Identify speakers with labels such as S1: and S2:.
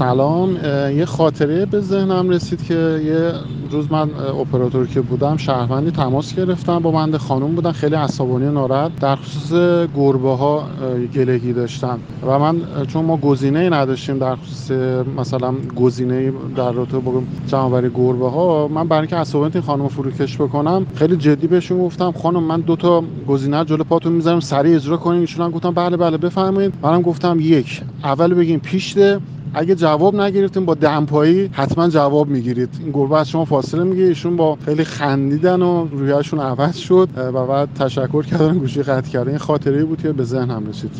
S1: سلام یه خاطره به ذهنم رسید که یه روز من اپراتور که بودم شهروندی تماس گرفتم با بنده خانم بودن خیلی عصبانی و ناراحت. در خصوص گربه ها گلگی داشتن. و من چون ما گزینه نداشتیم در خصوص مثلا گزینه در رابطه با جمعآوری گربه ها من برای اینکه عصبانیت این خانم فروکش بکنم خیلی جدی بهشون گفتم خانم من دو تا گزینه جلو پاتون می‌ذارم سریع اجرا کنین. ایشون گفتم بله بله بفرمایید. منم گفتم یک اول بگیم پیشته اگه جواب نگرفتیم با دمپایی حتما جواب می‌گیرید. این گربه از شما فاصله میگه ایشون با خیلی خندیدن و رویشون عوض شد و بعد تشکر کردن گوشی قطع کردن. این خاطره بود که به ذهنم رسید.